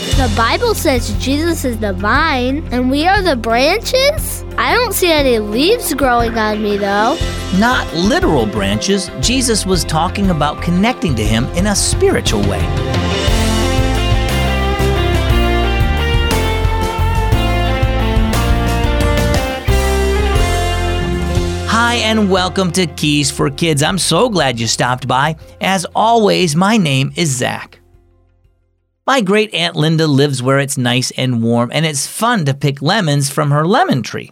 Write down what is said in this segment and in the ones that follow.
The Bible says Jesus is the vine and we are the branches? I don't see any leaves growing on me though. Not literal branches. Jesus was talking about connecting to Him in a spiritual way. Hi, and welcome to Keys for Kids. I'm so glad you stopped by. As always, my name is Zach. My great Aunt Linda lives where it's nice and warm, and it's fun to pick lemons from her lemon tree.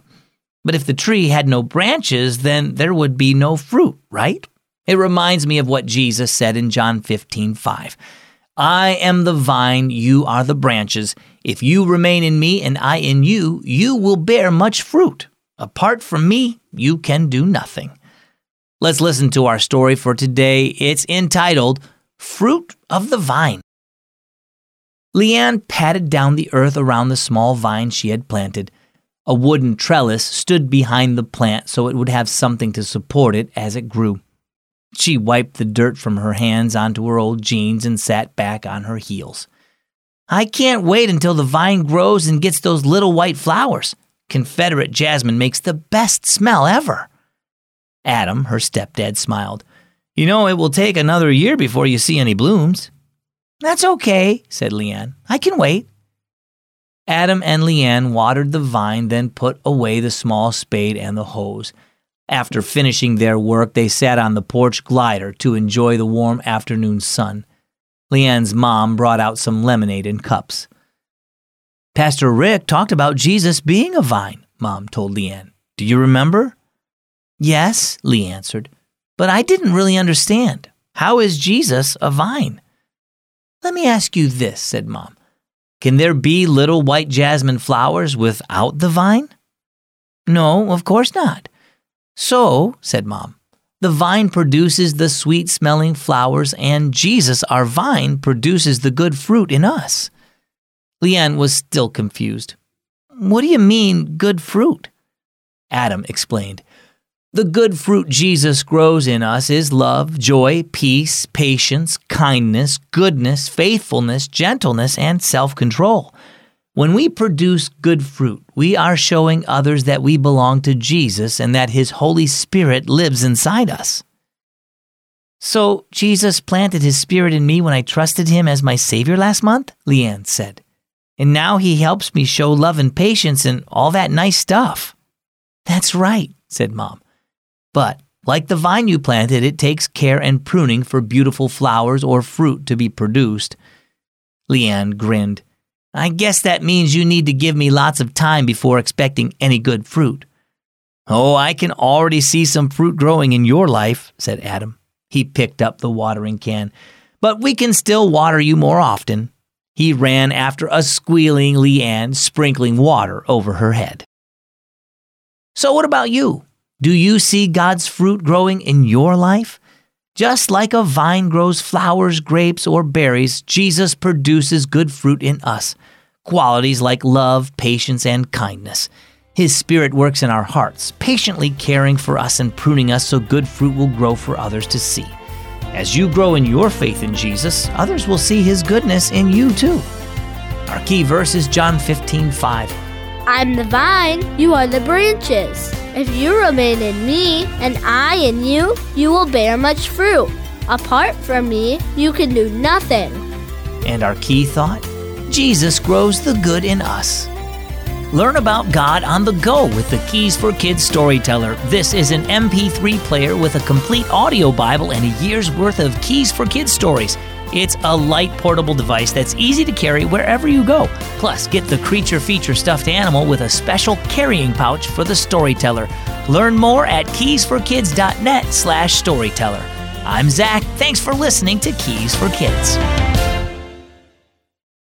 But if the tree had no branches, then there would be no fruit, right? It reminds me of what Jesus said in John 15, 5. I am the vine, you are the branches. If you remain in me and I in you, you will bear much fruit. Apart from me, you can do nothing. Let's listen to our story for today. It's entitled Fruit of the Vine. Leanne patted down the earth around the small vine she had planted. A wooden trellis stood behind the plant so it would have something to support it as it grew. She wiped the dirt from her hands onto her old jeans and sat back on her heels. I can't wait until the vine grows and gets those little white flowers. Confederate jasmine makes the best smell ever. Adam, her stepdad, smiled. You know, it will take another year before you see any blooms. That's okay, said Leanne. I can wait. Adam and Leanne watered the vine, then put away the small spade and the hose. After finishing their work, they sat on the porch glider to enjoy the warm afternoon sun. Leanne's mom brought out some lemonade in cups. Pastor Rick talked about Jesus being a vine, Mom told Leanne. Do you remember? Yes, Lee answered, but I didn't really understand. How is Jesus a vine? Let me ask you this, said Mom. Can there be little white jasmine flowers without the vine? No, of course not. So, said Mom, the vine produces the sweet smelling flowers, and Jesus, our vine, produces the good fruit in us. Leanne was still confused. What do you mean, good fruit? Adam explained. The good fruit Jesus grows in us is love, joy, peace, patience, kindness, goodness, faithfulness, gentleness, and self control. When we produce good fruit, we are showing others that we belong to Jesus and that His Holy Spirit lives inside us. So, Jesus planted His Spirit in me when I trusted Him as my Savior last month? Leanne said. And now He helps me show love and patience and all that nice stuff. That's right, said Mom. But, like the vine you planted, it takes care and pruning for beautiful flowers or fruit to be produced. Leanne grinned. I guess that means you need to give me lots of time before expecting any good fruit. Oh, I can already see some fruit growing in your life, said Adam. He picked up the watering can. But we can still water you more often. He ran after a squealing Leanne, sprinkling water over her head. So, what about you? Do you see God's fruit growing in your life? Just like a vine grows flowers, grapes, or berries, Jesus produces good fruit in us. Qualities like love, patience, and kindness. His Spirit works in our hearts, patiently caring for us and pruning us so good fruit will grow for others to see. As you grow in your faith in Jesus, others will see His goodness in you too. Our key verse is John 15 5. I'm the vine, you are the branches. If you remain in me, and I in you, you will bear much fruit. Apart from me, you can do nothing. And our key thought Jesus grows the good in us. Learn about God on the go with the Keys for Kids Storyteller. This is an MP3 player with a complete audio Bible and a year's worth of Keys for Kids stories. It's a light portable device that's easy to carry wherever you go. Plus, get the creature feature stuffed animal with a special carrying pouch for the storyteller. Learn more at keysforkids.net slash storyteller. I'm Zach. Thanks for listening to Keys for Kids.